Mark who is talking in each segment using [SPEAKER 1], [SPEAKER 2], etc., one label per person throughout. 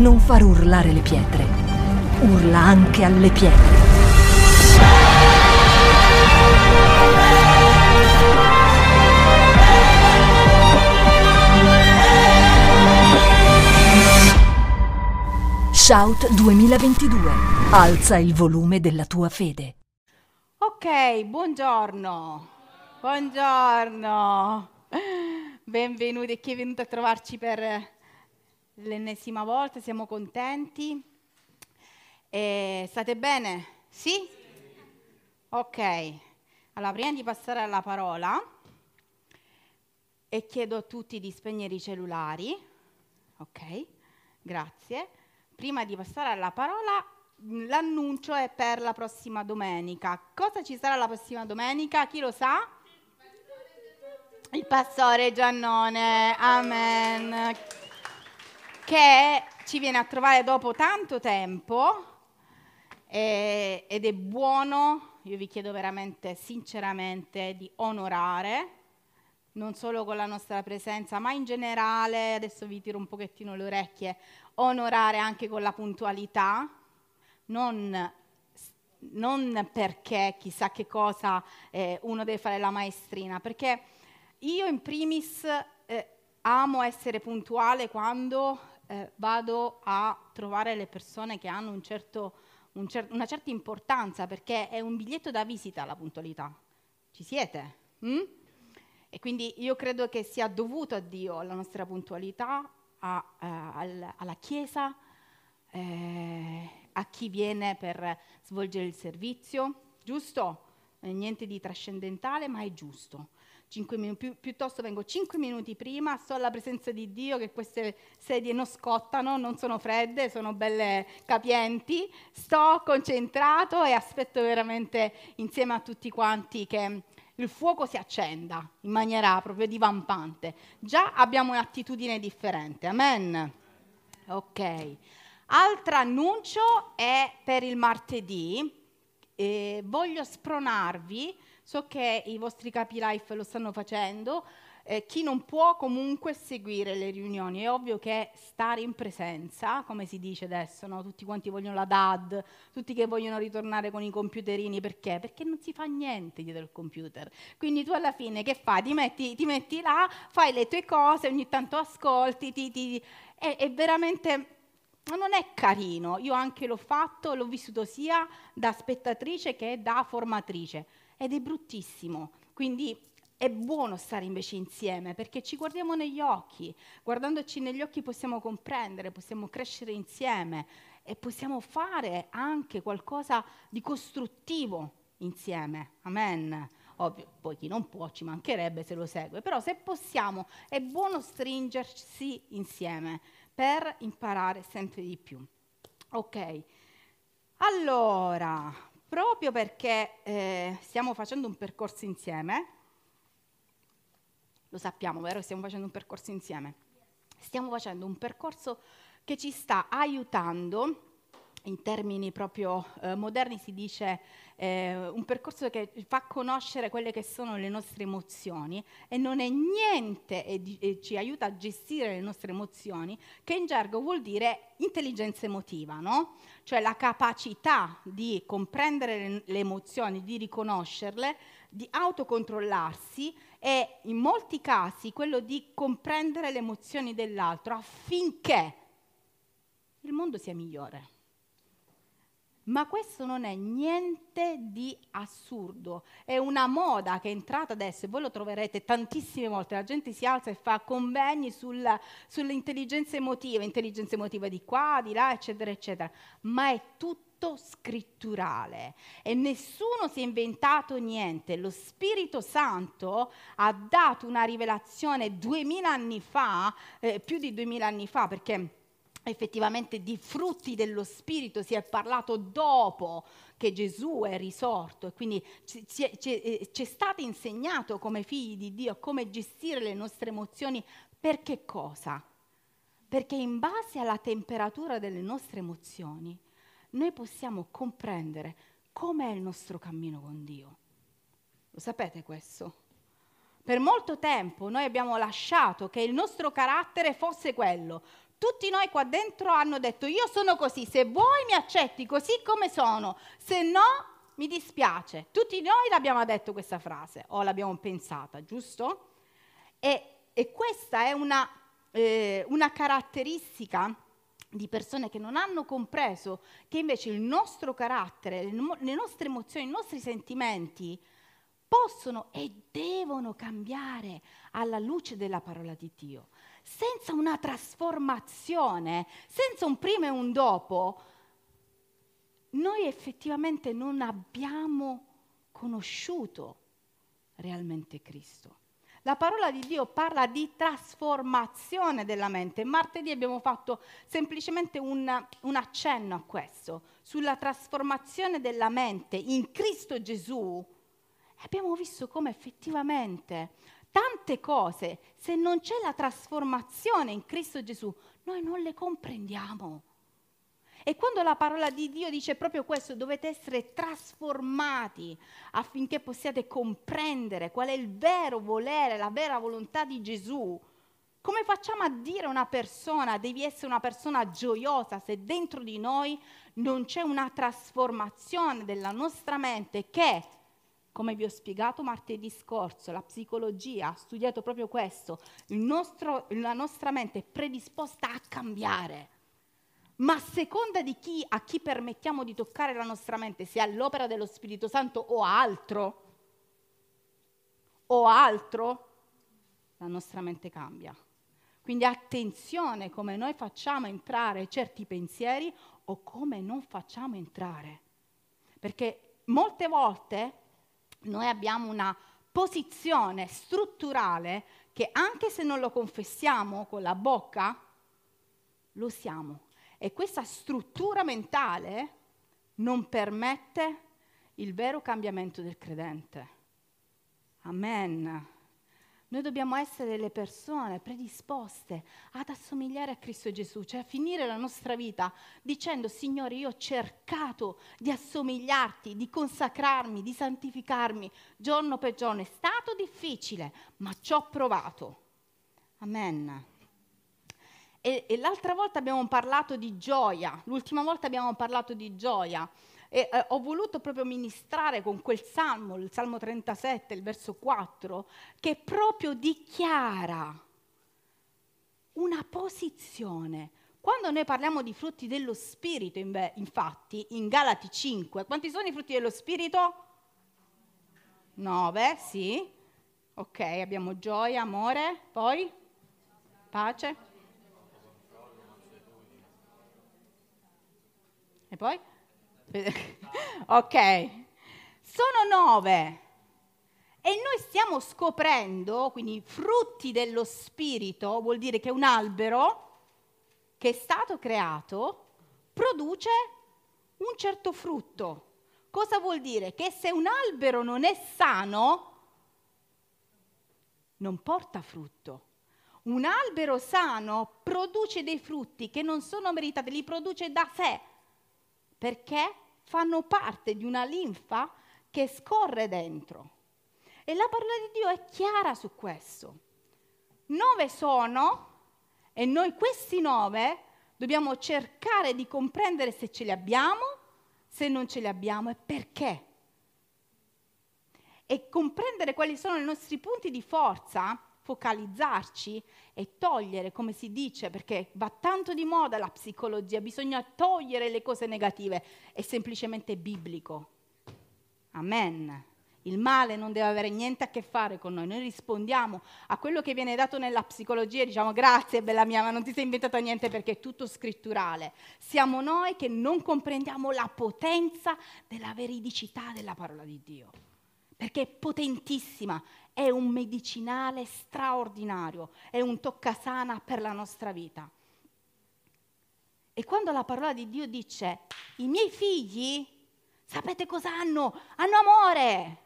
[SPEAKER 1] non far urlare le pietre. Urla anche alle pietre. Shout 2022. Alza il volume della tua fede.
[SPEAKER 2] Ok, buongiorno. Buongiorno. Benvenuti e chi è venuto a trovarci per l'ennesima volta, siamo contenti. E state bene? Sì? Ok. Allora, prima di passare alla parola, e chiedo a tutti di spegnere i cellulari. Ok, grazie. Prima di passare alla parola, l'annuncio è per la prossima domenica. Cosa ci sarà la prossima domenica? Chi lo sa? Il pastore Giannone, amen, che ci viene a trovare dopo tanto tempo eh, ed è buono, io vi chiedo veramente sinceramente di onorare, non solo con la nostra presenza, ma in generale, adesso vi tiro un pochettino le orecchie, onorare anche con la puntualità, non non perché chissà che cosa eh, uno deve fare la maestrina, perché io in primis eh, amo essere puntuale quando eh, vado a trovare le persone che hanno un certo, un cer- una certa importanza, perché è un biglietto da visita la puntualità. Ci siete? Mm? E quindi io credo che sia dovuto a Dio la nostra puntualità, a, uh, al, alla Chiesa, eh, a chi viene per svolgere il servizio, giusto? Eh, niente di trascendentale, ma è giusto. Minuti, pi- piuttosto vengo cinque minuti prima, sto alla presenza di Dio che queste sedie non scottano, non sono fredde, sono belle capienti, sto concentrato e aspetto veramente insieme a tutti quanti che il fuoco si accenda in maniera proprio divampante. Già abbiamo un'attitudine differente, amen? Ok. Altro annuncio è per il martedì. Eh, voglio spronarvi, so che i vostri capi life lo stanno facendo, eh, chi non può comunque seguire le riunioni, è ovvio che stare in presenza, come si dice adesso, no? tutti quanti vogliono la DAD, tutti che vogliono ritornare con i computerini, perché? Perché non si fa niente dietro il computer. Quindi tu alla fine che fai? Ti metti, ti metti là, fai le tue cose, ogni tanto ascolti, ti, ti, è, è veramente non è carino. Io anche l'ho fatto, l'ho vissuto sia da spettatrice che da formatrice ed è bruttissimo. Quindi è buono stare invece insieme perché ci guardiamo negli occhi. Guardandoci negli occhi possiamo comprendere, possiamo crescere insieme e possiamo fare anche qualcosa di costruttivo insieme. Amen. Ovvio, poi chi non può ci mancherebbe se lo segue, però se possiamo è buono stringersi insieme per imparare sempre di più. Ok, allora, proprio perché eh, stiamo facendo un percorso insieme, lo sappiamo, vero? Stiamo facendo un percorso insieme. Stiamo facendo un percorso che ci sta aiutando in termini proprio eh, moderni si dice eh, un percorso che fa conoscere quelle che sono le nostre emozioni e non è niente e, di, e ci aiuta a gestire le nostre emozioni, che in gergo vuol dire intelligenza emotiva, no? Cioè la capacità di comprendere le, le emozioni, di riconoscerle, di autocontrollarsi e in molti casi quello di comprendere le emozioni dell'altro affinché il mondo sia migliore. Ma questo non è niente di assurdo, è una moda che è entrata adesso e voi lo troverete tantissime volte, la gente si alza e fa convegni sulla, sull'intelligenza emotiva, intelligenza emotiva di qua, di là, eccetera, eccetera, ma è tutto scritturale. E nessuno si è inventato niente, lo Spirito Santo ha dato una rivelazione duemila anni fa, eh, più di duemila anni fa, perché effettivamente di frutti dello Spirito si è parlato dopo che Gesù è risorto e quindi ci, ci, eh, ci, è stato insegnato come figli di Dio come gestire le nostre emozioni per che cosa? Perché in base alla temperatura delle nostre emozioni noi possiamo comprendere com'è il nostro cammino con Dio. Lo sapete questo? Per molto tempo noi abbiamo lasciato che il nostro carattere fosse quello, Tutti noi qua dentro hanno detto io sono così, se vuoi mi accetti così come sono, se no mi dispiace. Tutti noi l'abbiamo detto questa frase o l'abbiamo pensata, giusto? E, e questa è una, eh, una caratteristica di persone che non hanno compreso che invece il nostro carattere, le nostre emozioni, i nostri sentimenti possono e devono cambiare alla luce della parola di Dio senza una trasformazione, senza un prima e un dopo, noi effettivamente non abbiamo conosciuto realmente Cristo. La parola di Dio parla di trasformazione della mente. Martedì abbiamo fatto semplicemente un, un, accenno a questo, sulla trasformazione della mente in Cristo Gesù. Abbiamo visto come effettivamente tante cose, se non c'è la trasformazione in Cristo Gesù, noi non le comprendiamo. E quando la parola di Dio dice proprio questo, dovete essere trasformati affinché possiate comprendere qual è il vero volere, la vera volontà di Gesù. Come facciamo a dire a una persona devi essere una persona gioiosa se dentro di noi non c'è una trasformazione della nostra mente che come vi ho spiegato martedì scorso, la psicologia ha studiato proprio questo, nostro, la nostra mente è predisposta a cambiare. Ma a seconda di chi, a chi permettiamo di toccare la nostra mente, sia all'opera dello Spirito Santo o altro, o altro, la nostra mente cambia. Quindi attenzione come noi facciamo entrare certi pensieri o come non facciamo entrare. Perché molte volte noi abbiamo una posizione strutturale che anche se non lo confessiamo con la bocca, lo siamo. E questa struttura mentale non permette il vero cambiamento del credente. Amen. Noi dobbiamo essere le persone predisposte ad assomigliare a Cristo Gesù, cioè a finire la nostra vita dicendo Signore io ho cercato di assomigliarti, di consacrarmi, di santificarmi giorno per giorno. È stato difficile, ma ci ho provato. Amen. E, e l'altra volta abbiamo parlato di gioia, l'ultima volta abbiamo parlato di gioia. E eh, ho voluto proprio ministrare con quel salmo, il salmo 37, il verso 4, che proprio dichiara una posizione. Quando noi parliamo di frutti dello Spirito, infatti, in Galati 5, quanti sono i frutti dello Spirito? 9, sì. Ok, abbiamo gioia, amore, poi pace. E poi? ok, sono nove. E noi stiamo scoprendo, quindi frutti dello spirito, vuol dire che un albero che è stato creato produce un certo frutto. Cosa vuol dire? Che se un albero non è sano, non porta frutto. Un albero sano produce dei frutti che non sono meritati, li produce da sé perché fanno parte di una linfa che scorre dentro. E la parola di Dio è chiara su questo. Nove sono e noi questi nove dobbiamo cercare di comprendere se ce li abbiamo, se non ce li abbiamo e perché. E comprendere quali sono i nostri punti di forza focalizzarci e togliere, come si dice, perché va tanto di moda la psicologia, bisogna togliere le cose negative, è semplicemente biblico. Amen. Il male non deve avere niente a che fare con noi, noi rispondiamo a quello che viene dato nella psicologia e diciamo grazie bella mia, ma non ti sei inventata niente perché è tutto scritturale. Siamo noi che non comprendiamo la potenza della veridicità della parola di Dio, perché è potentissima, è un medicinale straordinario, è un toccasana per la nostra vita. E quando la parola di Dio dice, i miei figli, sapete cosa hanno? Hanno amore.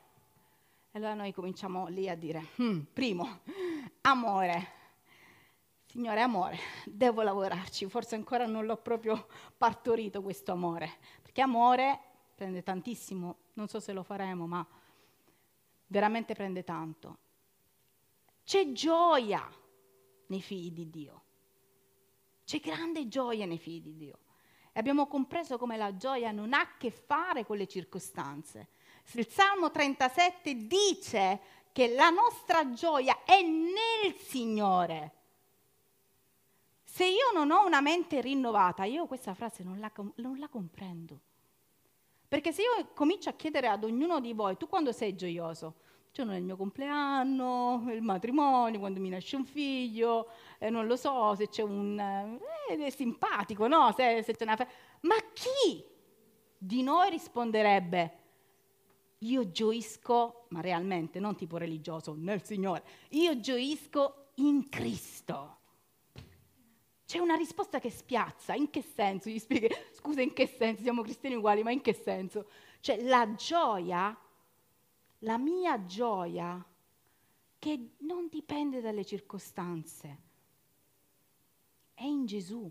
[SPEAKER 2] E allora noi cominciamo lì a dire, hm, primo, amore. Signore, amore, devo lavorarci, forse ancora non l'ho proprio partorito questo amore, perché amore prende tantissimo, non so se lo faremo, ma veramente prende tanto. C'è gioia nei figli di Dio. C'è grande gioia nei figli di Dio. E abbiamo compreso come la gioia non ha a che fare con le circostanze. Il Salmo 37 dice che la nostra gioia è nel Signore. Se io non ho una mente rinnovata, io questa frase non la, non la comprendo. Perché se io comincio a chiedere ad ognuno di voi, tu quando sei gioioso? Il giorno del mio compleanno, il matrimonio, quando mi nasce un figlio, eh, non lo so, se c'è un... Eh, è simpatico, no? Se, se c'è una fe- Ma chi di noi risponderebbe, io gioisco, ma realmente, non tipo religioso, nel Signore, io gioisco in Cristo. C'è una risposta che spiazza, in che senso? Gli spieghi, scusa, in che senso? Siamo cristiani uguali, ma in che senso? Cioè la gioia, la mia gioia, che non dipende dalle circostanze, è in Gesù.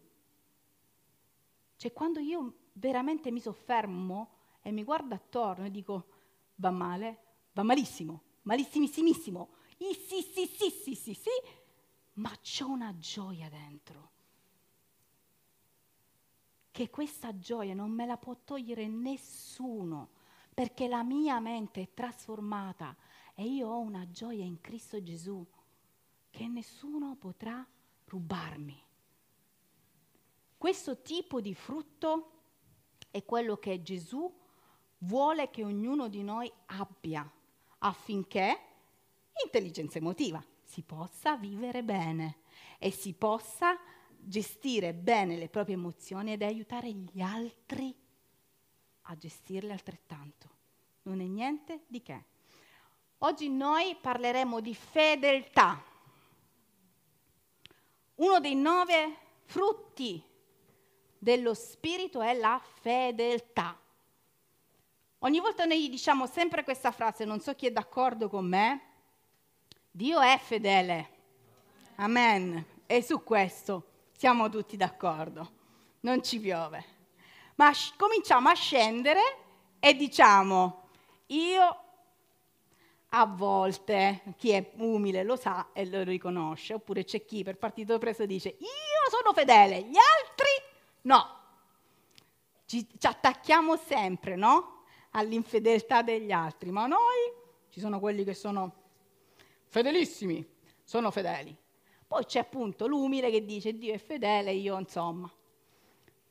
[SPEAKER 2] Cioè quando io veramente mi soffermo e mi guardo attorno e dico, va male, va malissimo, malissimissimissimo, sì, sì, sì, sì, sì, sì, sì, ma c'è una gioia dentro che questa gioia non me la può togliere nessuno, perché la mia mente è trasformata e io ho una gioia in Cristo Gesù che nessuno potrà rubarmi. Questo tipo di frutto è quello che Gesù vuole che ognuno di noi abbia affinché, intelligenza emotiva, si possa vivere bene e si possa gestire bene le proprie emozioni ed aiutare gli altri a gestirle altrettanto. Non è niente di che. Oggi noi parleremo di fedeltà. Uno dei nove frutti dello Spirito è la fedeltà. Ogni volta noi diciamo sempre questa frase, non so chi è d'accordo con me, Dio è fedele. Amen. E su questo siamo tutti d'accordo, non ci piove. Ma cominciamo a scendere e diciamo, io a volte, chi è umile lo sa e lo riconosce, oppure c'è chi per partito preso dice, io sono fedele, gli altri no. Ci, ci attacchiamo sempre, no? All'infedeltà degli altri, ma noi ci sono quelli che sono fedelissimi, sono fedeli. Poi c'è appunto l'umile che dice Dio è fedele, io insomma.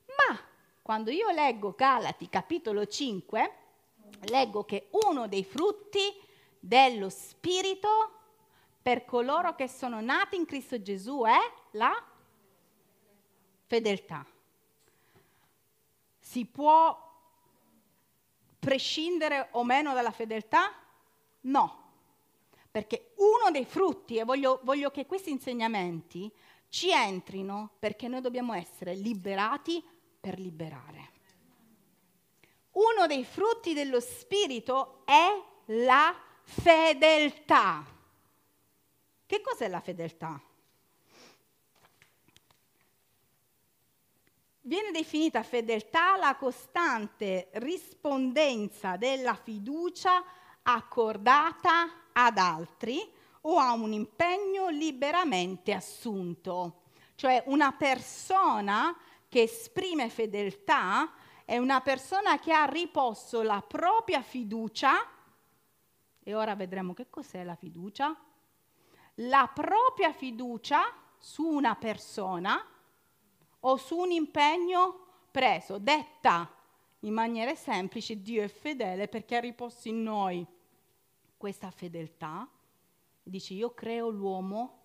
[SPEAKER 2] Ma quando io leggo Galati capitolo 5, leggo che uno dei frutti dello Spirito per coloro che sono nati in Cristo Gesù è la fedeltà. Si può prescindere o meno dalla fedeltà? No, perché uno dei frutti, e voglio, voglio che questi insegnamenti ci entrino perché noi dobbiamo essere liberati per liberare. Uno dei frutti dello Spirito è la fedeltà. Che cos'è la fedeltà? Viene definita fedeltà la costante rispondenza della fiducia accordata ad altri o a un impegno liberamente assunto. Cioè una persona che esprime fedeltà è una persona che ha riposto la propria fiducia, e ora vedremo che cos'è la fiducia, la propria fiducia su una persona o su un impegno preso, detta in maniera semplice, Dio è fedele perché ha riposto in noi questa fedeltà, dice io creo l'uomo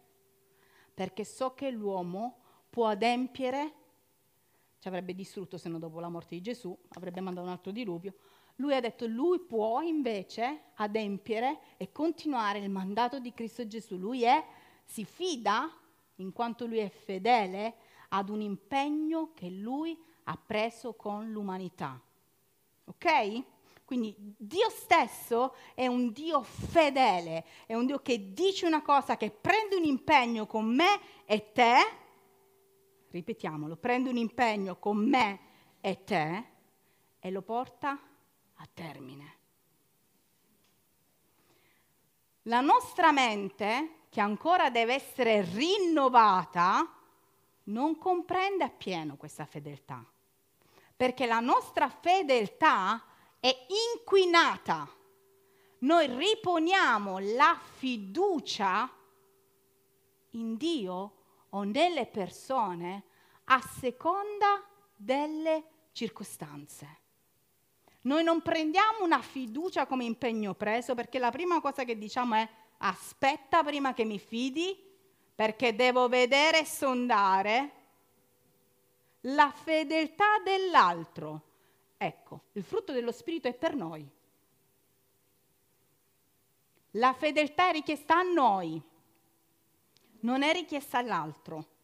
[SPEAKER 2] perché so che l'uomo può adempiere, ci avrebbe distrutto se no dopo la morte di Gesù, avrebbe mandato un altro diluvio, lui ha detto lui può invece adempiere e continuare il mandato di Cristo Gesù, lui è, si fida in quanto lui è fedele ad un impegno che lui ha preso con l'umanità. Ok? Quindi Dio stesso è un Dio fedele, è un Dio che dice una cosa, che prende un impegno con me e te, ripetiamolo, prende un impegno con me e te e lo porta a termine. La nostra mente, che ancora deve essere rinnovata, non comprende appieno questa fedeltà, perché la nostra fedeltà è inquinata. Noi riponiamo la fiducia in Dio o nelle persone a seconda delle circostanze. Noi non prendiamo una fiducia come impegno preso perché la prima cosa che diciamo è aspetta prima che mi fidi perché devo vedere e sondare la fedeltà dell'altro. Ecco, il frutto dello Spirito è per noi. La fedeltà è richiesta a noi, non è richiesta all'altro.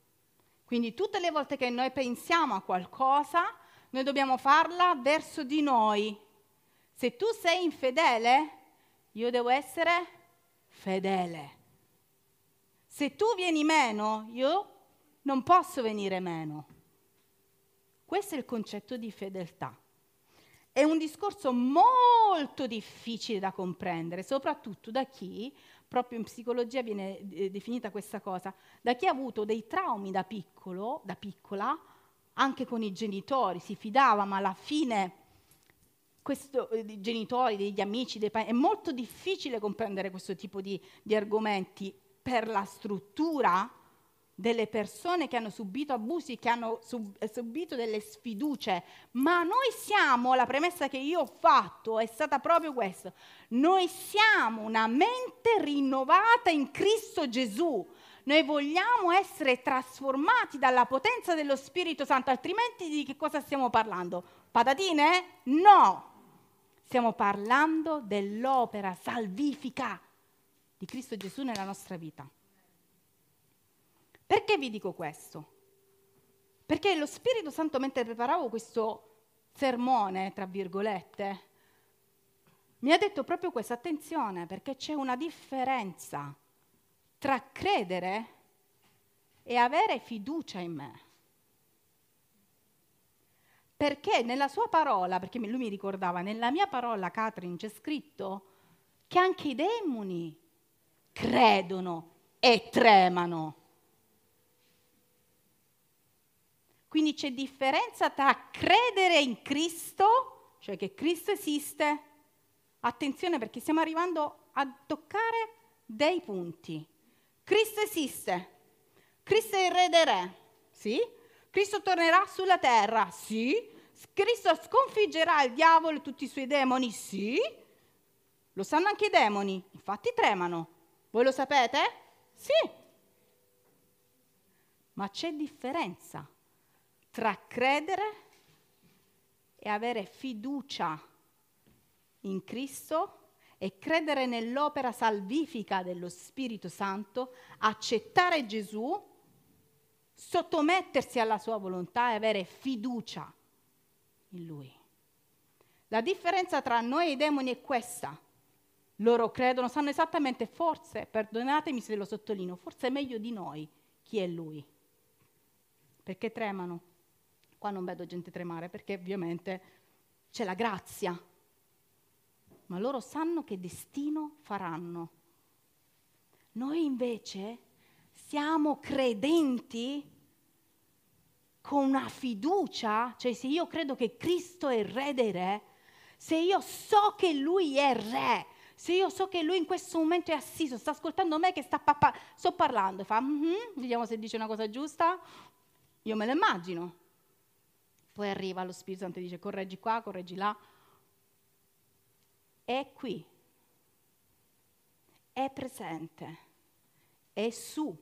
[SPEAKER 2] Quindi tutte le volte che noi pensiamo a qualcosa, noi dobbiamo farla verso di noi. Se tu sei infedele, io devo essere fedele. Se tu vieni meno, io non posso venire meno. Questo è il concetto di fedeltà. È un discorso molto difficile da comprendere, soprattutto da chi proprio in psicologia viene eh, definita questa cosa, da chi ha avuto dei traumi da piccolo, da piccola, anche con i genitori, si fidava, ma alla fine questo, eh, dei genitori, degli amici, dei è molto difficile comprendere questo tipo di, di argomenti per la struttura delle persone che hanno subito abusi, che hanno sub- eh, subito delle sfiducie, ma noi siamo, la premessa che io ho fatto è stata proprio questa, noi siamo una mente rinnovata in Cristo Gesù, noi vogliamo essere trasformati dalla potenza dello Spirito Santo, altrimenti di che cosa stiamo parlando? Patatine? No! Stiamo parlando dell'opera salvifica di Cristo Gesù nella nostra vita. Perché vi dico questo? Perché lo Spirito Santo, mentre preparavo questo sermone, tra virgolette, mi ha detto proprio questa attenzione, perché c'è una differenza tra credere e avere fiducia in me. Perché nella sua parola, perché lui mi ricordava, nella mia parola, Catherine, c'è scritto che anche i demoni credono e tremano. Quindi c'è differenza tra credere in Cristo, cioè che Cristo esiste, attenzione perché stiamo arrivando a toccare dei punti. Cristo esiste, Cristo è il re dei re, sì? Cristo tornerà sulla terra, sì? Cristo sconfiggerà il diavolo e tutti i suoi demoni, sì? Lo sanno anche i demoni, infatti tremano. Voi lo sapete? Sì. Ma c'è differenza tra credere e avere fiducia in Cristo e credere nell'opera salvifica dello Spirito Santo, accettare Gesù, sottomettersi alla sua volontà e avere fiducia in Lui. La differenza tra noi e i demoni è questa. Loro credono, sanno esattamente, forse, perdonatemi se lo sottolineo, forse meglio di noi chi è Lui. Perché tremano Qua non vedo gente tremare perché ovviamente c'è la grazia, ma loro sanno che destino faranno. Noi invece siamo credenti con una fiducia, cioè se io credo che Cristo è il re dei re, se io so che Lui è re, se io so che Lui in questo momento è assiso, sta ascoltando me che sta papà, sto parlando, fa, mm-hmm, vediamo se dice una cosa giusta, io me lo immagino. Poi arriva lo Spirito Santo e dice correggi qua, correggi là. È qui, è presente, è su,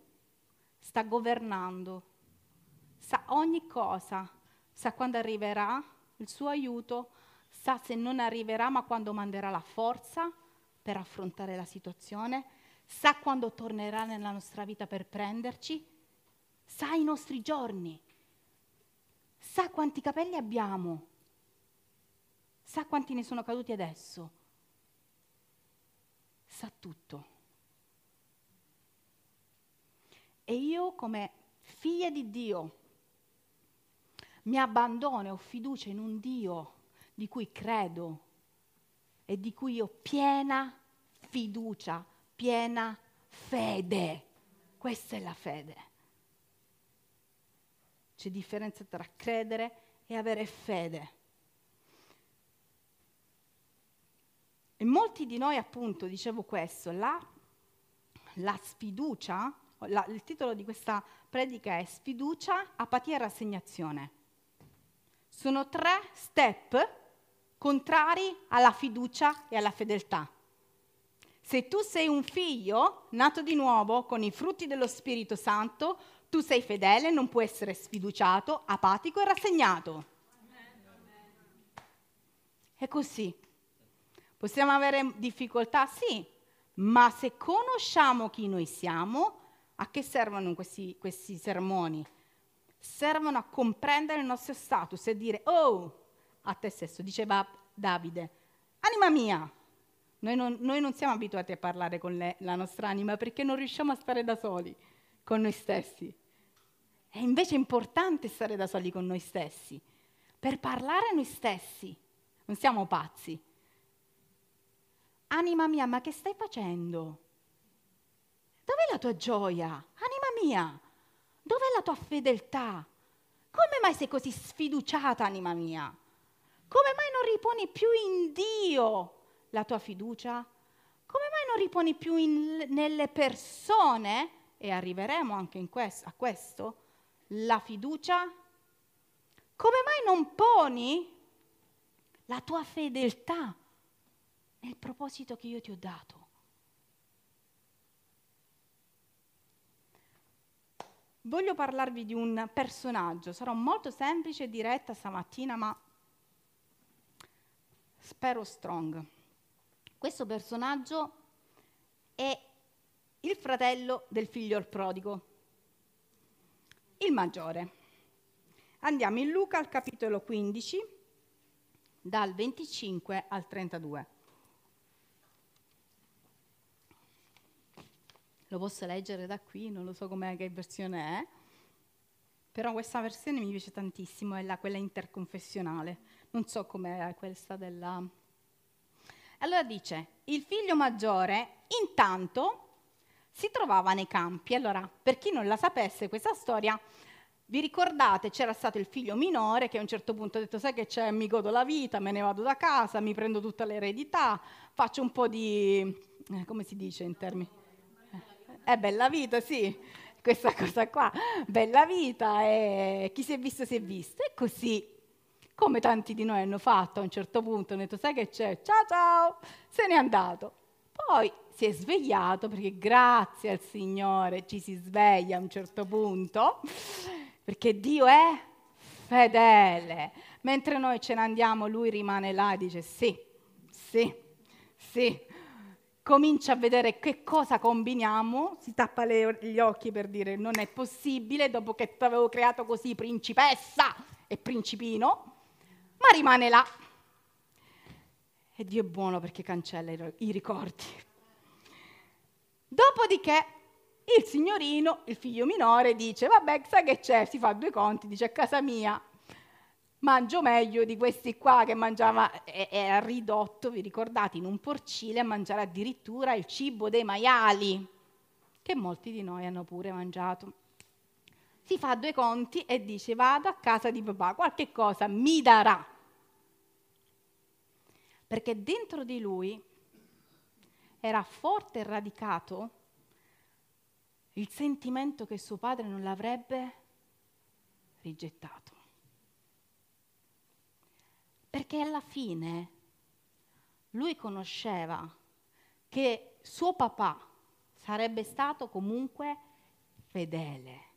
[SPEAKER 2] sta governando, sa ogni cosa, sa quando arriverà il suo aiuto, sa se non arriverà ma quando manderà la forza per affrontare la situazione, sa quando tornerà nella nostra vita per prenderci, sa i nostri giorni sa quanti capelli abbiamo, sa quanti ne sono caduti adesso, sa tutto. E io come figlia di Dio mi abbandono e ho fiducia in un Dio di cui credo e di cui ho piena fiducia, piena fede. Questa è la fede. C'è differenza tra credere e avere fede. E molti di noi, appunto, dicevo questo, la, la sfiducia, la, il titolo di questa predica è Sfiducia, apatia e rassegnazione. Sono tre step contrari alla fiducia e alla fedeltà. Se tu sei un figlio nato di nuovo con i frutti dello Spirito Santo, tu sei fedele, non puoi essere sfiduciato, apatico e rassegnato. È così. Possiamo avere difficoltà? Sì, ma se conosciamo chi noi siamo, a che servono questi, questi sermoni? Servono a comprendere il nostro status e dire, oh, a te stesso, diceva Davide, anima mia, noi non, noi non, siamo abituati a parlare con le, la nostra anima perché non riusciamo a stare da soli con noi stessi. È invece importante stare da soli con noi stessi, per parlare a noi stessi. Non siamo pazzi. Anima mia, ma che stai facendo? Dov'è la tua gioia? Anima mia, dov'è la tua fedeltà? Come mai sei così sfiduciata, anima mia? Come mai non riponi più in Dio la tua fiducia? Come mai non riponi più in, nelle persone, e arriveremo anche questo, a questo, la fiducia? Come mai non poni la tua fedeltà nel proposito che io ti ho dato? Voglio parlarvi di un personaggio, sarò molto semplice e diretta stamattina, ma spero strong. Questo personaggio è il fratello del figlio prodigo il maggiore. Andiamo in Luca al capitolo 15, dal 25 al 32. Lo posso leggere da qui, non lo so che versione è, però questa versione mi piace tantissimo, è la, quella interconfessionale. Non so com'è questa della... Allora dice, il figlio maggiore intanto si trovava nei campi. Allora, per chi non la sapesse questa storia, vi ricordate, c'era stato il figlio minore che a un certo punto ha detto, sai che c'è, mi godo la vita, me ne vado da casa, mi prendo tutta l'eredità, faccio un po' di, eh, come si dice in termini? È bella vita, sì, questa cosa qua, bella vita, e chi si è visto si è visto. E così, come tanti di noi hanno fatto a un certo punto, hanno detto, sai che c'è, ciao ciao, se n'è andato. Poi si è svegliato perché grazie al Signore ci si sveglia a un certo punto, perché Dio è fedele. Mentre noi ce ne andiamo, lui rimane là e dice sì, sì, sì. Comincia a vedere che cosa combiniamo, si tappa le, gli occhi per dire non è possibile dopo che ti avevo creato così principessa e principino, ma rimane là. E Dio è buono perché cancella i ricordi. Dopodiché il signorino, il figlio minore, dice, vabbè, sai che c'è? Si fa due conti, dice, a casa mia mangio meglio di questi qua che mangiava, era ridotto, vi ricordate, in un porcile a mangiare addirittura il cibo dei maiali, che molti di noi hanno pure mangiato. Si fa due conti e dice, vado a casa di papà, qualche cosa mi darà. Perché dentro di lui era forte e radicato il sentimento che suo padre non l'avrebbe rigettato. Perché alla fine lui conosceva che suo papà sarebbe stato comunque fedele.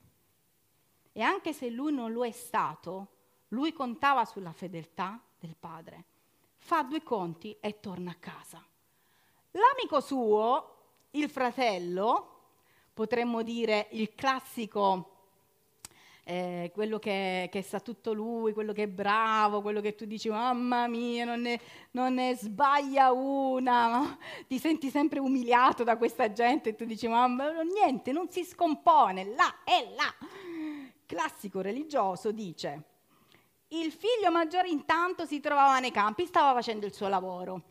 [SPEAKER 2] E anche se lui non lo è stato, lui contava sulla fedeltà del padre. Fa due conti e torna a casa. L'amico suo, il fratello, potremmo dire il classico, eh, quello che, che, sa tutto lui, quello che è bravo, quello che tu dici, mamma mia, non ne, non ne sbaglia una, ti senti sempre umiliato da questa gente e tu dici, mamma, niente, non si scompone, là, è là. Classico religioso dice, il figlio maggiore intanto si trovava nei campi, stava facendo il suo lavoro.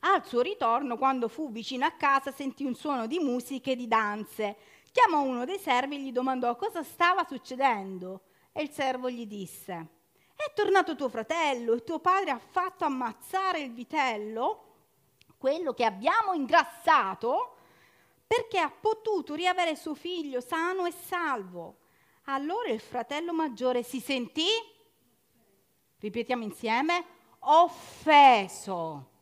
[SPEAKER 2] Al suo ritorno, quando fu vicino a casa, sentì un suono di musiche e di danze. chiamò uno dei servi e gli domandò cosa stava succedendo. E il servo gli disse, è tornato tuo fratello e tuo padre ha fatto ammazzare il vitello, quello che abbiamo ingrassato, perché ha potuto riavere suo figlio sano e salvo. Allora il fratello maggiore si sentì, ripetiamo insieme, offeso.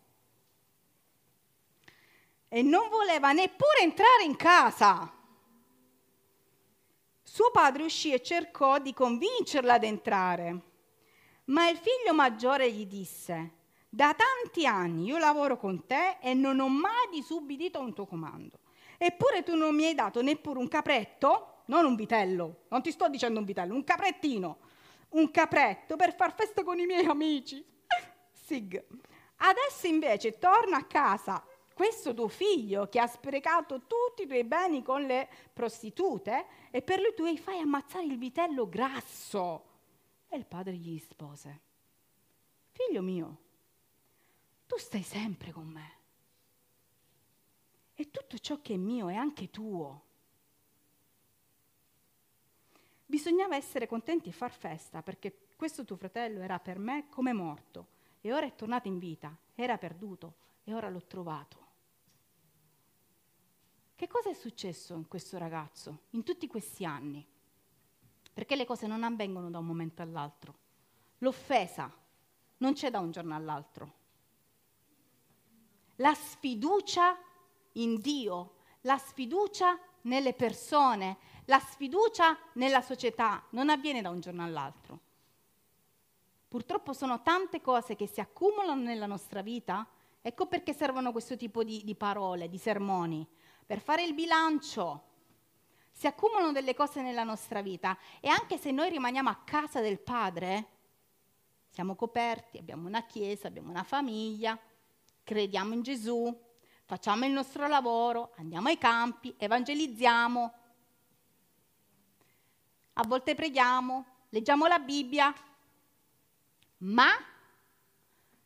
[SPEAKER 2] E non voleva neppure entrare in casa. Suo padre uscì e cercò di convincerla ad entrare. Ma il figlio maggiore gli disse, da tanti anni io lavoro con te e non ho mai disubbidito un tuo comando. Eppure tu non mi hai dato neppure un capretto, non un vitello, non ti sto dicendo un vitello, un caprettino, un capretto per far festa con i miei amici. Sig. Adesso invece torna a casa questo tuo figlio che ha sprecato tutti i tuoi beni con le prostitute e per lui tu gli fai ammazzare il vitello grasso. E il padre gli rispose, figlio mio, tu stai sempre con me e tutto ciò che è mio è anche tuo. Bisognava essere contenti e far festa perché questo tuo fratello era per me come morto e ora è tornato in vita, era perduto e ora l'ho trovato. Che cosa è successo in questo ragazzo in tutti questi anni? perché le cose non avvengono da un momento all'altro. L'offesa non c'è da un giorno all'altro. La sfiducia in Dio, la sfiducia nelle persone, la sfiducia nella società non avviene da un giorno all'altro. Purtroppo sono tante cose che si accumulano nella nostra vita, ecco perché servono questo tipo di, di parole, di sermoni, per fare il bilancio si accumulano delle cose nella nostra vita e anche se noi rimaniamo a casa del Padre, siamo coperti, abbiamo una chiesa, abbiamo una famiglia, crediamo in Gesù, facciamo il nostro lavoro, andiamo ai campi, evangelizziamo, a volte preghiamo, leggiamo la Bibbia, ma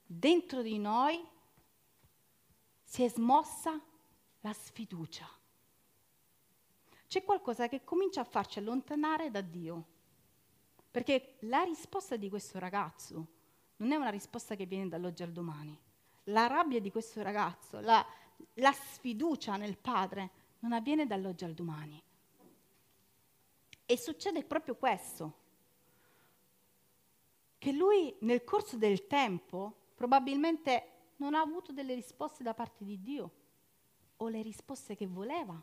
[SPEAKER 2] dentro di noi si è smossa la sfiducia c'è qualcosa che comincia a farci allontanare da Dio. Perché la risposta di questo ragazzo non è una risposta che viene dall'oggi al domani. La rabbia di questo ragazzo, la, la sfiducia nel padre non avviene dall'oggi al domani. E succede proprio questo, che lui nel corso del tempo probabilmente non ha avuto delle risposte da parte di Dio o le risposte che voleva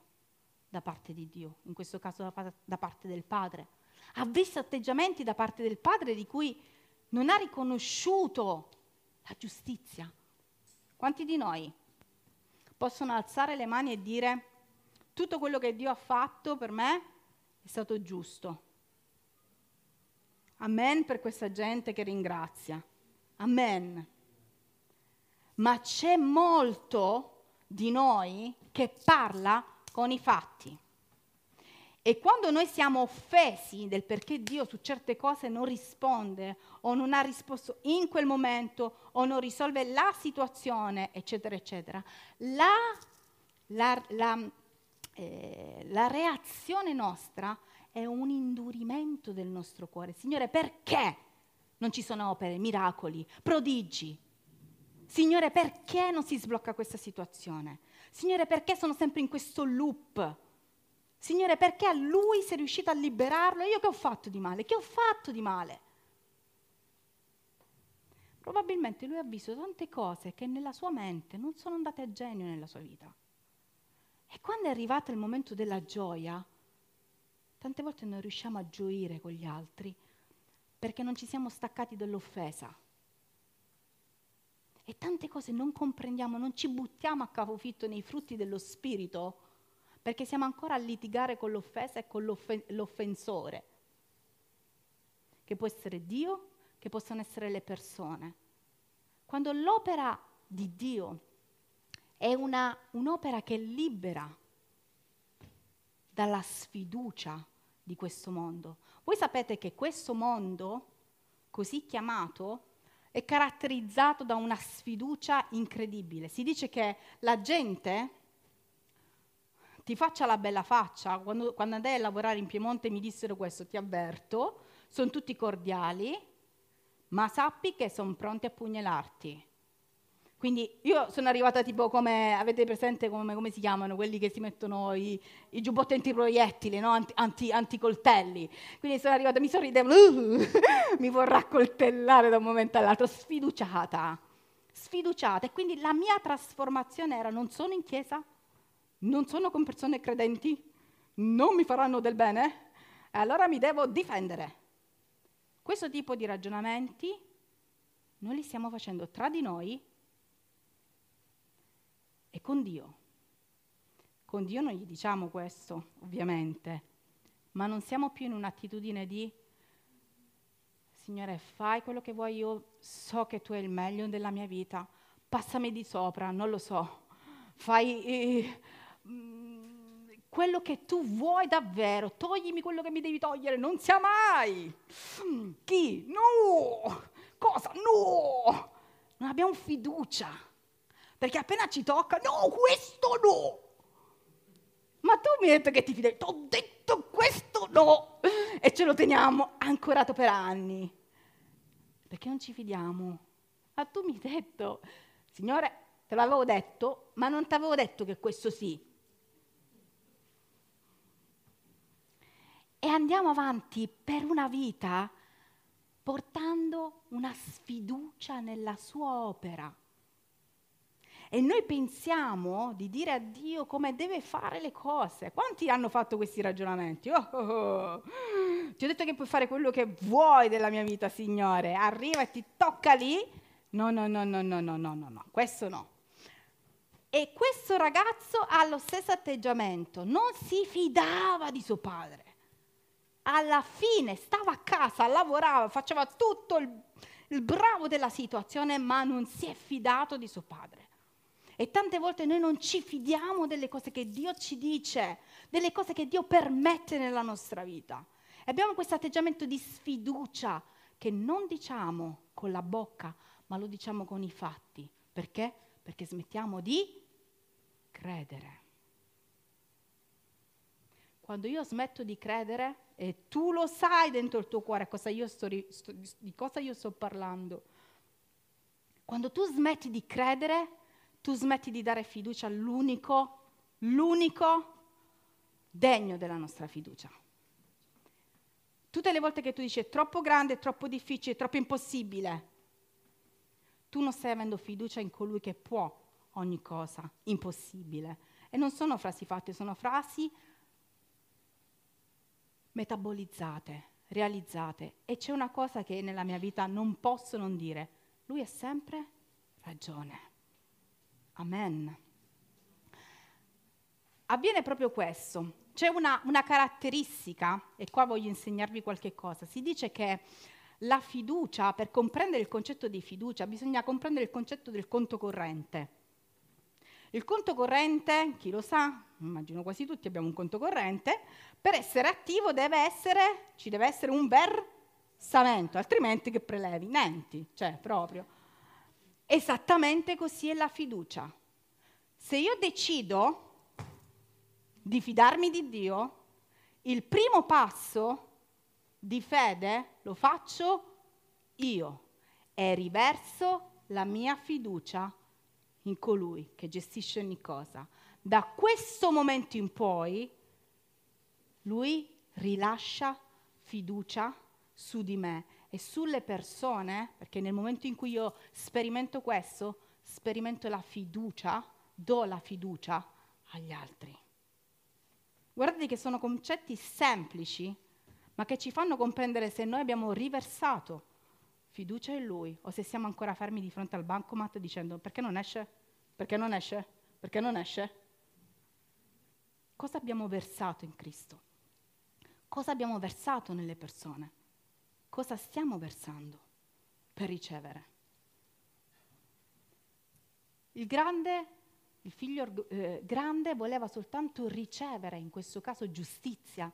[SPEAKER 2] da parte di Dio, in questo caso da, parte del Padre. Ha visto atteggiamenti da parte del Padre di cui non ha riconosciuto la giustizia. Quanti di noi possono alzare le mani e dire tutto quello che Dio ha fatto per me è stato giusto? Amen per questa gente che ringrazia. Amen. Ma c'è molto di noi che parla con i fatti. E quando noi siamo offesi del perché Dio su certe cose non risponde o non ha risposto in quel momento o non risolve la situazione, eccetera, eccetera, la, la, la, eh, la reazione nostra è un indurimento del nostro cuore. Signore, perché non ci sono opere, miracoli, prodigi? Signore, perché non si sblocca questa situazione? Signore, perché sono sempre in questo loop? Signore, perché a lui sei riuscito a liberarlo? Io che ho fatto di male? Che ho fatto di male? Probabilmente lui ha visto tante cose che nella sua mente non sono andate a genio nella sua vita. E quando è arrivato il momento della gioia, tante volte non riusciamo a gioire con gli altri perché non ci siamo staccati dall'offesa e tante cose non comprendiamo, non ci buttiamo a capofitto nei frutti dello Spirito, perché siamo ancora a litigare con l'offesa e con l'offen- l'offensore, che può essere Dio, che possono essere le persone. Quando l'opera di Dio è una, un'opera che libera dalla sfiducia di questo mondo. Voi sapete che questo mondo, così chiamato, è caratterizzato da una sfiducia incredibile. Si dice che la gente ti faccia la bella faccia. Quando, quando andai a lavorare in Piemonte mi dissero questo, ti avverto, sono tutti cordiali, ma sappi che sono pronti a pugnalarti. Quindi io sono arrivata tipo come, avete presente come, come si chiamano quelli che si mettono i, i giubbotti antiproiettili, no? anti, anti, anticoltelli. Quindi sono arrivata, mi sorridevo, uh, mi vorrà coltellare da un momento all'altro, sfiduciata, sfiduciata. E quindi la mia trasformazione era non sono in chiesa, non sono con persone credenti, non mi faranno del bene, e allora mi devo difendere. Questo tipo di ragionamenti noi li stiamo facendo tra di noi e con Dio. Con Dio non gli diciamo questo, ovviamente, ma non siamo più in un'attitudine di Signore, fai quello che vuoi, io so che tu hai il meglio della mia vita, passami di sopra, non lo so, fai eh, quello che tu vuoi davvero, toglimi quello che mi devi togliere, non sia mai. Chi? No! Cosa? No! Non abbiamo fiducia. Perché appena ci tocca, no, questo no. Ma tu mi hai detto che ti fidai, ti ho detto questo no. E ce lo teniamo ancorato per anni. Perché non ci fidiamo? Ma tu mi hai detto, Signore, te l'avevo detto, ma non ti avevo detto che questo sì. E andiamo avanti per una vita portando una sfiducia nella sua opera. E noi pensiamo di dire a Dio come deve fare le cose. Quanti hanno fatto questi ragionamenti? Oh, oh, oh. Ti ho detto che puoi fare quello che vuoi della mia vita, Signore. Arriva e ti tocca lì. No, no, no, no, no, no, no, no, no. questo no. E questo ragazzo ha lo stesso atteggiamento, non si fidava di suo padre. Alla fine stava a casa, lavorava, faceva tutto il, il bravo della situazione, ma non si è fidato di suo padre. E tante volte noi non ci fidiamo delle cose che Dio ci dice, delle cose che Dio permette nella nostra vita. E abbiamo questo atteggiamento di sfiducia che non diciamo con la bocca, ma lo diciamo con i fatti. Perché? Perché smettiamo di credere. Quando io smetto di credere, e tu lo sai dentro il tuo cuore cosa sto, sto, di cosa io sto parlando, quando tu smetti di credere, tu smetti di dare fiducia all'unico, l'unico degno della nostra fiducia. Tutte le volte che tu dici è troppo grande, è troppo difficile, è troppo impossibile, tu non stai avendo fiducia in colui che può ogni cosa impossibile. E non sono frasi fatte, sono frasi metabolizzate, realizzate. E c'è una cosa che nella mia vita non posso non dire. Lui ha sempre ragione. Amen. Avviene proprio questo. C'è una, una, caratteristica, e qua voglio insegnarvi qualche cosa. Si dice che la fiducia, per comprendere il concetto di fiducia, bisogna comprendere il concetto del conto corrente. Il conto corrente, chi lo sa, immagino quasi tutti abbiamo un conto corrente, per essere attivo deve essere, ci deve essere un versamento, altrimenti che prelevi? Niente, cioè proprio. Esattamente così è la fiducia. Se io decido di fidarmi di Dio, il primo passo di fede lo faccio io e riverso la mia fiducia in colui che gestisce ogni cosa. Da questo momento in poi lui rilascia fiducia su di me e sulle persone, perché nel momento in cui io sperimento questo, sperimento la fiducia, do la fiducia agli altri. Guardate che sono concetti semplici, ma che ci fanno comprendere se noi abbiamo riversato fiducia in Lui o se siamo ancora fermi di fronte al bancomat dicendo perché non esce? Perché non esce? Perché non esce? Cosa abbiamo versato in Cristo? Cosa abbiamo versato nelle persone? Cosa stiamo versando per ricevere. Il grande, il figlio eh, grande voleva soltanto ricevere, in questo caso giustizia,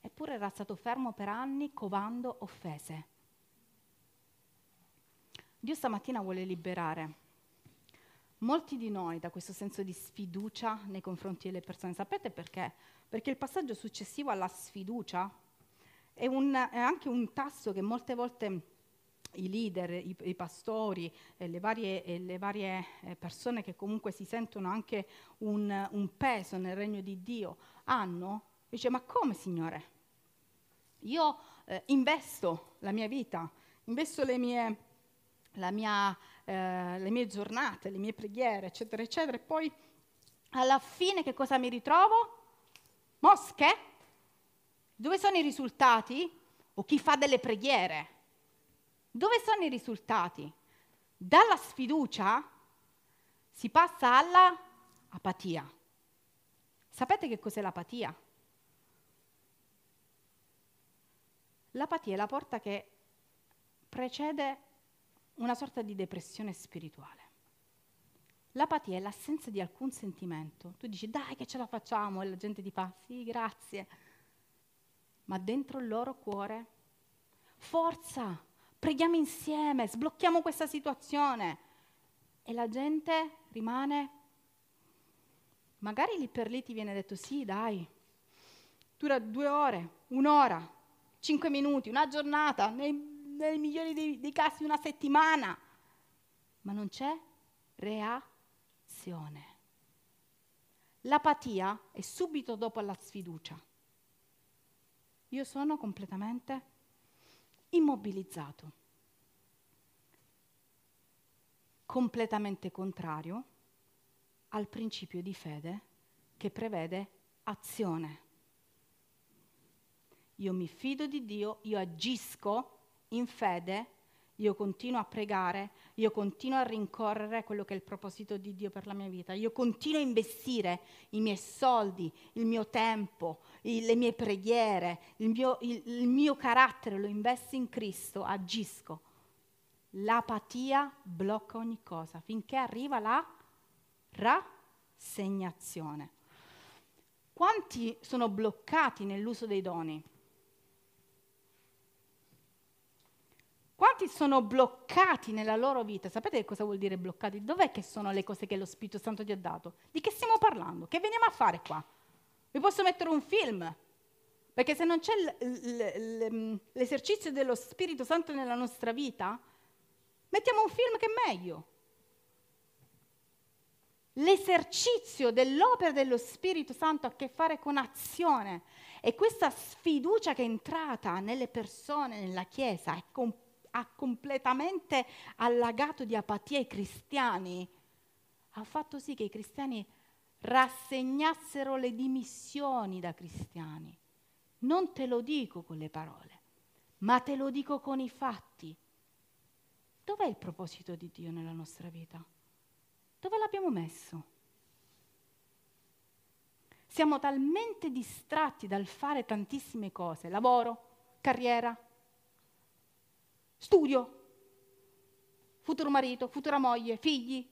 [SPEAKER 2] eppure era stato fermo per anni covando offese. Dio stamattina vuole liberare molti di noi da questo senso di sfiducia nei confronti delle persone. Sapete perché? Perché il passaggio successivo alla sfiducia è, un, è anche un tasso che molte volte i leader, i, i pastori e le varie, e le varie eh, persone che comunque si sentono anche un, un peso nel regno di Dio hanno, dice ma come Signore? Io eh, investo la mia vita, investo le mie, mia, eh, le mie giornate, le mie preghiere, eccetera, eccetera, e poi alla fine che cosa mi ritrovo? Mosche? Dove sono i risultati? O chi fa delle preghiere? Dove sono i risultati? Dalla sfiducia si passa alla apatia. Sapete che cos'è l'apatia? L'apatia è la porta che precede una sorta di depressione spirituale. L'apatia è l'assenza di alcun sentimento. Tu dici dai che ce la facciamo e la gente ti fa sì, grazie. Ma dentro il loro cuore, forza, preghiamo insieme, sblocchiamo questa situazione. E la gente rimane, magari lì per lì ti viene detto sì, dai, dura due ore, un'ora, cinque minuti, una giornata, nei, nei migliori dei, dei casi una settimana, ma non c'è reazione. L'apatia è subito dopo la sfiducia. Io sono completamente immobilizzato, completamente contrario al principio di fede che prevede azione. Io mi fido di Dio, io agisco in fede, io continuo a pregare, io continuo a rincorrere quello che è il proposito di Dio per la mia vita, io continuo a investire i miei soldi, il mio tempo, il, le mie preghiere, il mio, il, il mio carattere, lo investo in Cristo, agisco. L'apatia blocca ogni cosa finché arriva la rassegnazione. Quanti sono bloccati nell'uso dei doni? Quanti sono bloccati nella loro vita? Sapete cosa vuol dire bloccati? Dov'è che sono le cose che lo Spirito Santo ti ha dato? Di che stiamo parlando? Che veniamo a fare qua? Vi posso mettere un film? Perché se non c'è l'esercizio dello Spirito Santo nella nostra vita, mettiamo un film che è meglio. L'esercizio dell'opera dello Spirito Santo ha a che fare con azione e questa sfiducia che è entrata nelle persone, nella Chiesa, è completamente ha completamente allagato di apatia i cristiani, ha fatto sì che i cristiani rassegnassero le dimissioni da cristiani. Non te lo dico con le parole, ma te lo dico con i fatti. Dov'è il proposito di Dio nella nostra vita? Dove l'abbiamo messo? Siamo talmente distratti dal fare tantissime cose, lavoro, carriera, studio, futuro marito, futura moglie, figli.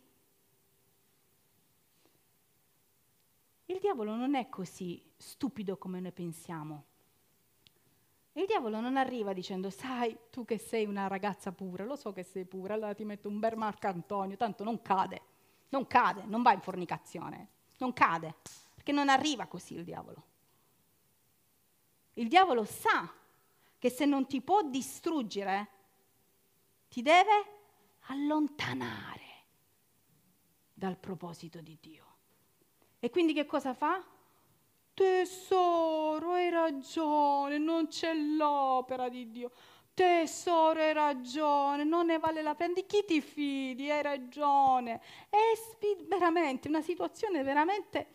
[SPEAKER 2] Il diavolo non è così stupido come noi pensiamo. Il diavolo non arriva dicendo, sai, tu che sei una ragazza pura, lo so che sei pura, allora ti metto un bel Marco Antonio, tanto non cade, non cade, non va in fornicazione, non cade, perché non arriva così il diavolo. Il diavolo sa che se non ti può distruggere, ti deve allontanare dal proposito di Dio. E quindi che cosa fa? Tesoro, hai ragione, non c'è l'opera di Dio. Tesoro, hai ragione, non ne vale la pena. Di chi ti fidi? Hai ragione. È veramente una situazione veramente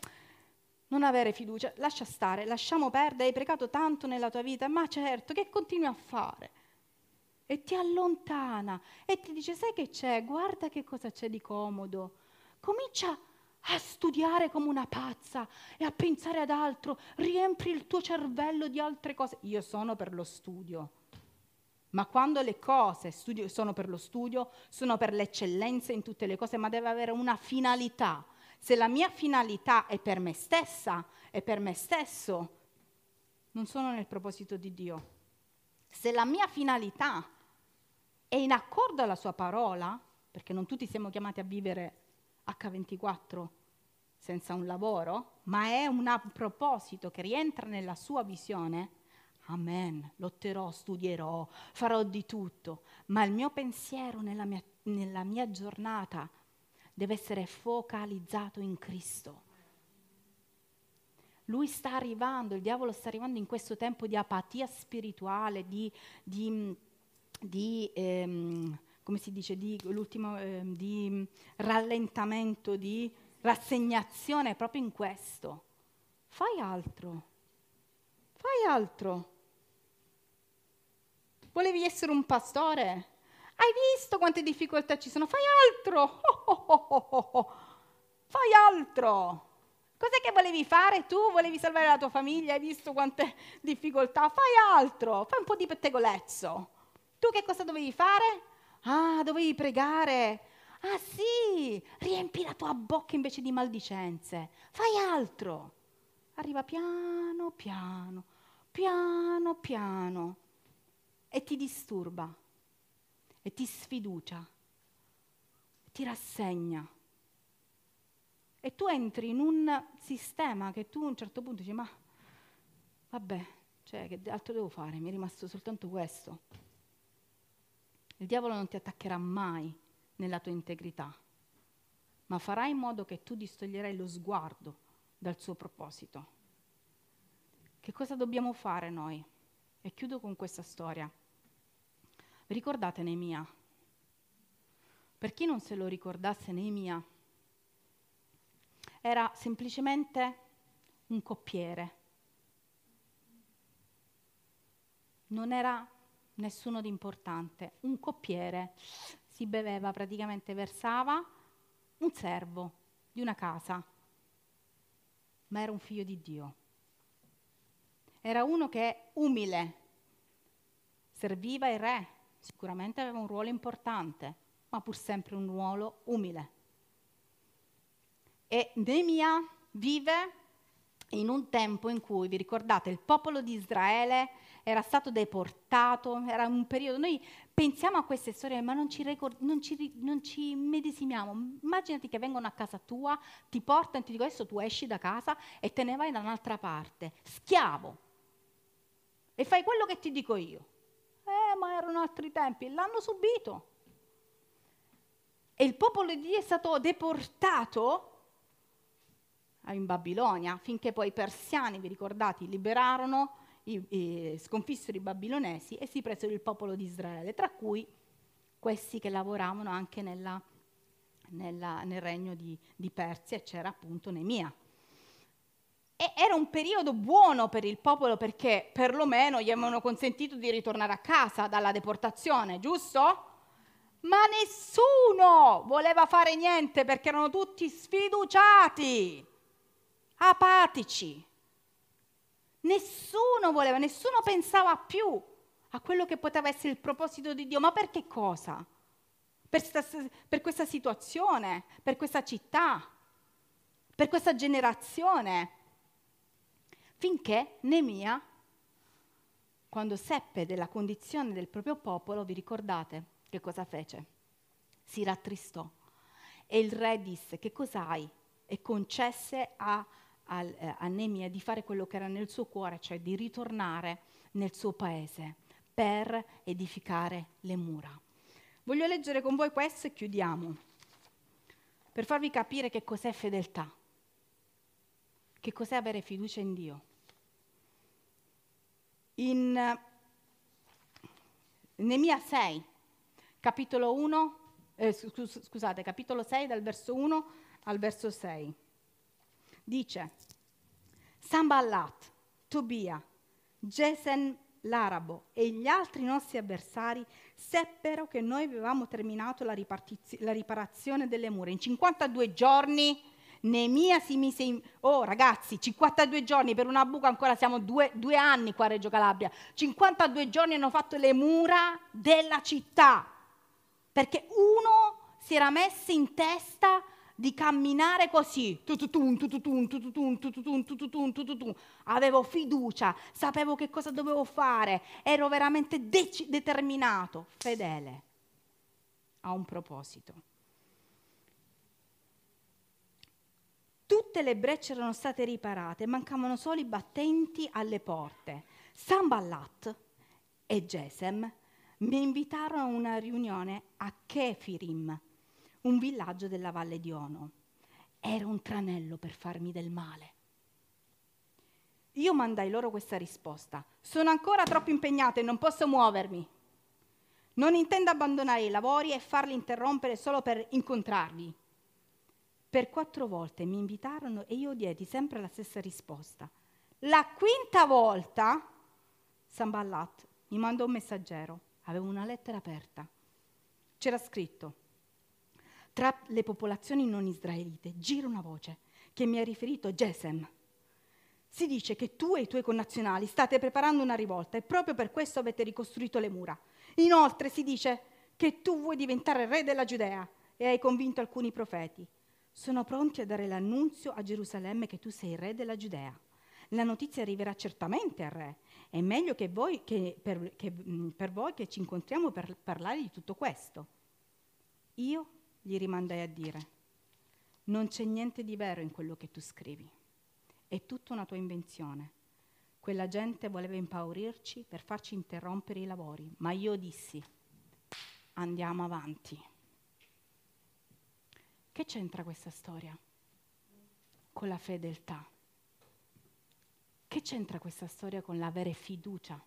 [SPEAKER 2] non avere fiducia. Lascia stare, lasciamo perdere. Hai pregato tanto nella tua vita, ma certo, che continui a fare? E ti allontana e ti dice sai che c'è, guarda che cosa c'è di comodo. Comincia a studiare come una pazza e a pensare ad altro, riempri il tuo cervello di altre cose. Io sono per lo studio, ma quando le cose studio, sono per lo studio, sono per l'eccellenza in tutte le cose, ma deve avere una finalità. Se la mia finalità è per me stessa, è per me stesso, non sono nel proposito di Dio. Se la mia finalità è in accordo alla sua parola, perché non tutti siamo chiamati a vivere H24 senza un lavoro, ma è un proposito che rientra nella sua visione, amen, lotterò, studierò, farò di tutto, ma il mio pensiero nella mia, nella mia giornata deve essere focalizzato in Cristo. Lui sta arrivando, il diavolo sta arrivando in questo tempo di apatia spirituale, di, di, di ehm, come si dice, di, eh, di rallentamento, di rassegnazione proprio in questo. Fai altro, fai altro. Volevi essere un pastore? Hai visto quante difficoltà ci sono? Fai altro. Oh, oh, oh, fai altro. Cos'è che volevi fare tu? Volevi salvare la tua famiglia? Hai visto quante difficoltà? Fai altro. Fai un po' di pettegolezzo. Tu che cosa dovevi fare? Ah, dovevi pregare. Ah sì, riempi la tua bocca invece di maldicenze. Fai altro. Arriva piano, piano, piano, piano e ti disturba e ti sfiducia, ti rassegna. E tu entri in un sistema che tu a un certo punto dici, ma vabbè, cioè che altro devo fare? Mi è rimasto soltanto questo. Il diavolo non ti attaccherà mai nella tua integrità, ma farà in modo che tu distoglierai lo sguardo dal suo proposito. Che cosa dobbiamo fare noi? E chiudo con questa storia. Ricordate Neemia? Per chi non se lo ricordasse Neemia, era semplicemente un coppiere. Non era nessuno di importante, un coppiere si beveva praticamente, versava un servo di una casa, ma era un figlio di Dio. Era uno che umile, serviva il re, sicuramente aveva un ruolo importante, ma pur sempre un ruolo umile. E Neemia vive in un tempo in cui, vi ricordate, il popolo di Israele era stato deportato, era un periodo, noi pensiamo a queste storie ma non ci, ricord- non ci, non ci medesimiamo, immaginati che vengono a casa tua, ti portano e ti dicono adesso tu esci da casa e te ne vai da un'altra parte, schiavo, e fai quello che ti dico io. Eh, ma erano altri tempi, l'hanno subito. E il popolo di Dio è stato deportato in Babilonia, finché poi i persiani, vi ricordate, liberarono, i, i, sconfissero i babilonesi e si presero il popolo di Israele, tra cui questi che lavoravano anche nella, nella, nel regno di, di Persia, c'era appunto Nemia. E era un periodo buono per il popolo perché perlomeno gli avevano consentito di ritornare a casa dalla deportazione, giusto? Ma nessuno voleva fare niente perché erano tutti sfiduciati apatici. Nessuno voleva, nessuno pensava più a quello che poteva essere il proposito di Dio. Ma per che cosa? Per, sta, per questa situazione, per questa città, per questa generazione. Finché Nemia, quando seppe della condizione del proprio popolo, vi ricordate che cosa fece? Si rattristò e il re disse che cos'hai? E concesse a al, eh, a Nemia di fare quello che era nel suo cuore, cioè di ritornare nel suo paese per edificare le mura. Voglio leggere con voi questo e chiudiamo, per farvi capire che cos'è fedeltà, che cos'è avere fiducia in Dio. In Nemia 6, capitolo 1, eh, scusate, capitolo 6 dal verso 1 al verso 6 dice Samballat, Tobia, Gesen l'arabo e gli altri nostri avversari seppero che noi avevamo terminato la, la riparazione delle mura. In 52 giorni Nemia si mise in... Oh ragazzi, 52 giorni per una buca ancora siamo due, due anni qua a Reggio Calabria. 52 giorni hanno fatto le mura della città perché uno si era messo in testa di camminare così. Avevo fiducia, sapevo che cosa dovevo fare, ero veramente dec- determinato, fedele a un proposito. Tutte le brecce erano state riparate, mancavano solo i battenti alle porte. Samballat e Gesem mi invitarono a una riunione a Kefirim, un villaggio della valle di Ono. Era un tranello per farmi del male. Io mandai loro questa risposta. Sono ancora troppo impegnata e non posso muovermi. Non intendo abbandonare i lavori e farli interrompere solo per incontrarvi. Per quattro volte mi invitarono e io diedi sempre la stessa risposta. La quinta volta Samballat mi mandò un messaggero. Avevo una lettera aperta. C'era scritto, tra le popolazioni non israelite gira una voce che mi ha riferito Gesem. Si dice che tu e i tuoi connazionali state preparando una rivolta e proprio per questo avete ricostruito le mura. Inoltre si dice che tu vuoi diventare re della Giudea e hai convinto alcuni profeti. Sono pronti a dare l'annunzio a Gerusalemme che tu sei re della Giudea. La notizia arriverà certamente al re. È meglio che voi, che per, che, mm, per voi che ci incontriamo per parlare di tutto questo. Io gli rimandai a dire, non c'è niente di vero in quello che tu scrivi. È tutta una tua invenzione. Quella gente voleva impaurirci per farci interrompere i lavori, ma io dissi, andiamo avanti. Che c'entra questa storia con la fedeltà? Che c'entra questa storia con l'avere fiducia?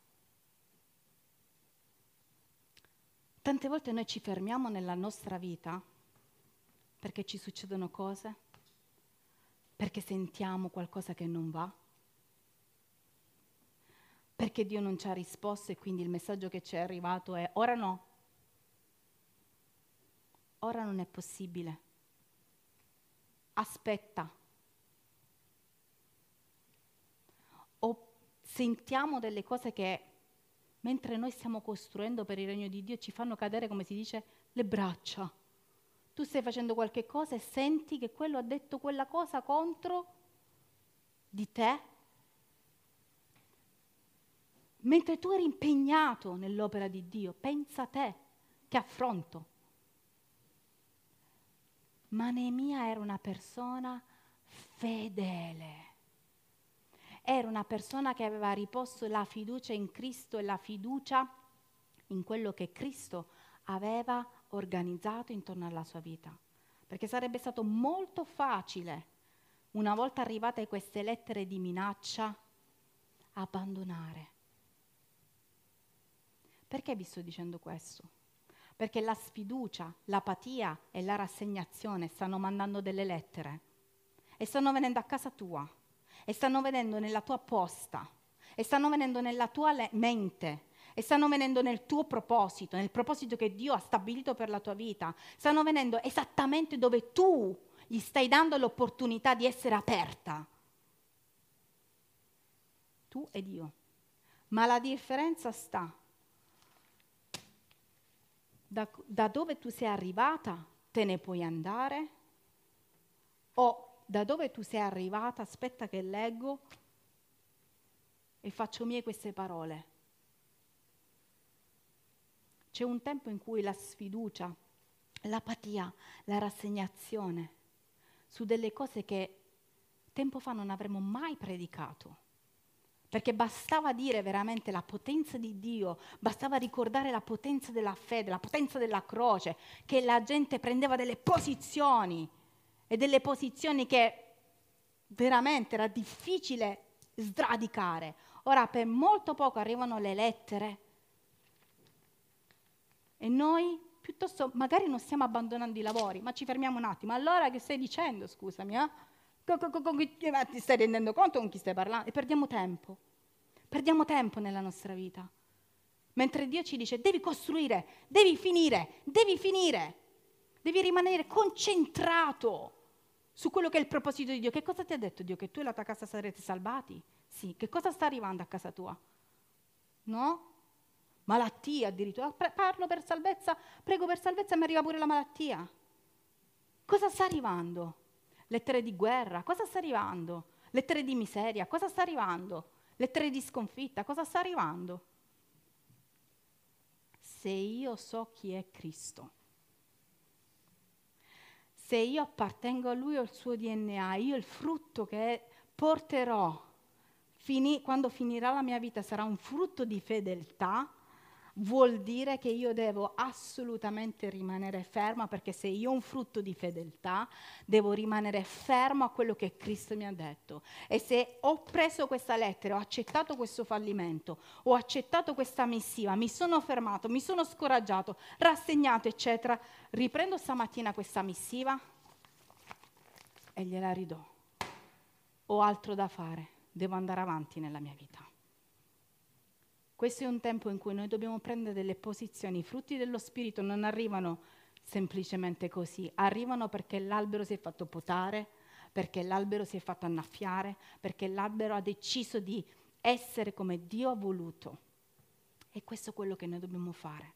[SPEAKER 2] Tante volte noi ci fermiamo nella nostra vita perché ci succedono cose, perché sentiamo qualcosa che non va, perché Dio non ci ha risposto e quindi il messaggio che ci è arrivato è ora no, ora non è possibile, aspetta. O sentiamo delle cose che mentre noi stiamo costruendo per il regno di Dio ci fanno cadere, come si dice, le braccia. Tu stai facendo qualche cosa e senti che quello ha detto quella cosa contro di te Mentre tu eri impegnato nell'opera di Dio, pensa a te, che affronto. Ma Neemia era una persona fedele. Era una persona che aveva riposto la fiducia in Cristo e la fiducia in quello che Cristo aveva organizzato intorno alla sua vita. Perché sarebbe stato molto facile, una volta arrivate queste lettere di minaccia, abbandonare perché vi sto dicendo questo? Perché la sfiducia, l'apatia e la rassegnazione stanno mandando delle lettere e stanno venendo a casa tua e stanno venendo nella tua posta e stanno venendo nella tua le- mente e stanno venendo nel tuo proposito, nel proposito che Dio ha stabilito per la tua vita. Stanno venendo esattamente dove tu gli stai dando l'opportunità di essere aperta. Tu ed io. Ma la differenza sta da, da dove tu sei arrivata te ne puoi andare? O da dove tu sei arrivata, aspetta che leggo e faccio mie queste parole. C'è un tempo in cui la sfiducia, l'apatia, la rassegnazione su delle cose che tempo fa non avremmo mai predicato perché bastava dire veramente la potenza di Dio, bastava ricordare la potenza della fede, la potenza della croce, che la gente prendeva delle posizioni e delle posizioni che veramente era difficile sradicare. Ora per molto poco arrivano le lettere e noi piuttosto magari non stiamo abbandonando i lavori, ma ci fermiamo un attimo. Allora che stai dicendo, scusami, eh? con, ti stai rendendo conto con chi stai parlando? E perdiamo tempo. Perdiamo tempo nella nostra vita. Mentre Dio ci dice devi costruire, devi finire, devi finire. Devi rimanere concentrato su quello che è il proposito di Dio. Che cosa ti ha detto Dio? Che tu e la tua casa sarete salvati? Sì. Che cosa sta arrivando a casa tua? No? Malattia addirittura. Parlo per salvezza, prego per salvezza e mi arriva pure la malattia. Cosa sta arrivando? lettere di guerra, cosa sta arrivando? Lettere di miseria, cosa sta arrivando? Lettere di sconfitta, cosa sta arrivando? Se io so chi è Cristo, se io appartengo a Lui ho il suo DNA, io il frutto che porterò fini, quando finirà la mia vita sarà un frutto di fedeltà, vuol dire che io devo assolutamente rimanere ferma perché se io ho un frutto di fedeltà devo rimanere fermo a quello che Cristo mi ha detto e se ho preso questa lettera, ho accettato questo fallimento, ho accettato questa missiva, mi sono fermato, mi sono scoraggiato, rassegnato eccetera, riprendo stamattina questa missiva e gliela ridò. Ho altro da fare, devo andare avanti nella mia vita. Questo è un tempo in cui noi dobbiamo prendere delle posizioni. I frutti dello Spirito non arrivano semplicemente così, arrivano perché l'albero si è fatto potare, perché l'albero si è fatto annaffiare, perché l'albero ha deciso di essere come Dio ha voluto. E questo è quello che noi dobbiamo fare.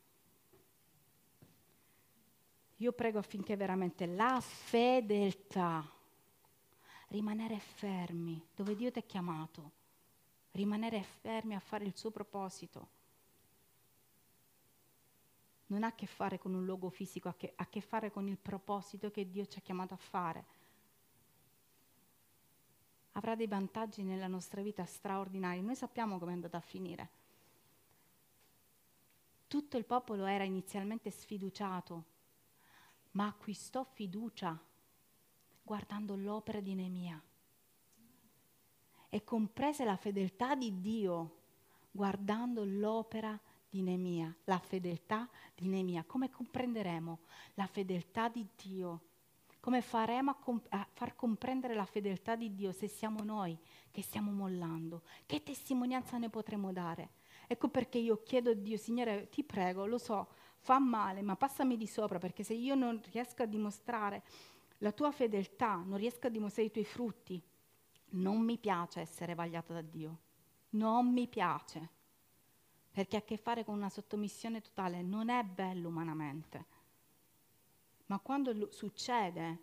[SPEAKER 2] Io prego affinché veramente la fedeltà, rimanere fermi dove Dio ti ha chiamato, rimanere fermi a fare il suo proposito. Non ha a che fare con un luogo fisico, ha, a che fare con il proposito che Dio ci ha chiamato a fare. Avrà dei vantaggi nella nostra vita straordinari. Noi sappiamo come è andata a finire. Tutto il popolo era inizialmente sfiduciato, ma acquistò fiducia guardando l'opera di Nemia e comprese la fedeltà di Dio guardando l'opera di Nemia, la fedeltà di Nemia. Come comprenderemo la fedeltà di Dio? Come faremo a, comp- a, far comprendere la fedeltà di Dio se siamo noi che stiamo mollando? Che testimonianza ne potremo dare? Ecco perché io chiedo a Dio, Signore, ti prego, lo so, fa male, ma passami di sopra, perché se io non riesco a dimostrare la tua fedeltà, non riesco a dimostrare i tuoi frutti, non mi piace essere vagliato da Dio, non mi piace, perché ha a che fare con una sottomissione totale, non è bello umanamente, ma quando succede,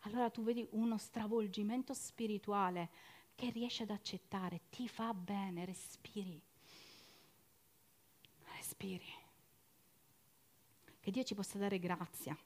[SPEAKER 2] allora tu vedi uno stravolgimento spirituale che riesci ad accettare, ti fa bene, respiri, respiri. Che Dio ci possa dare grazia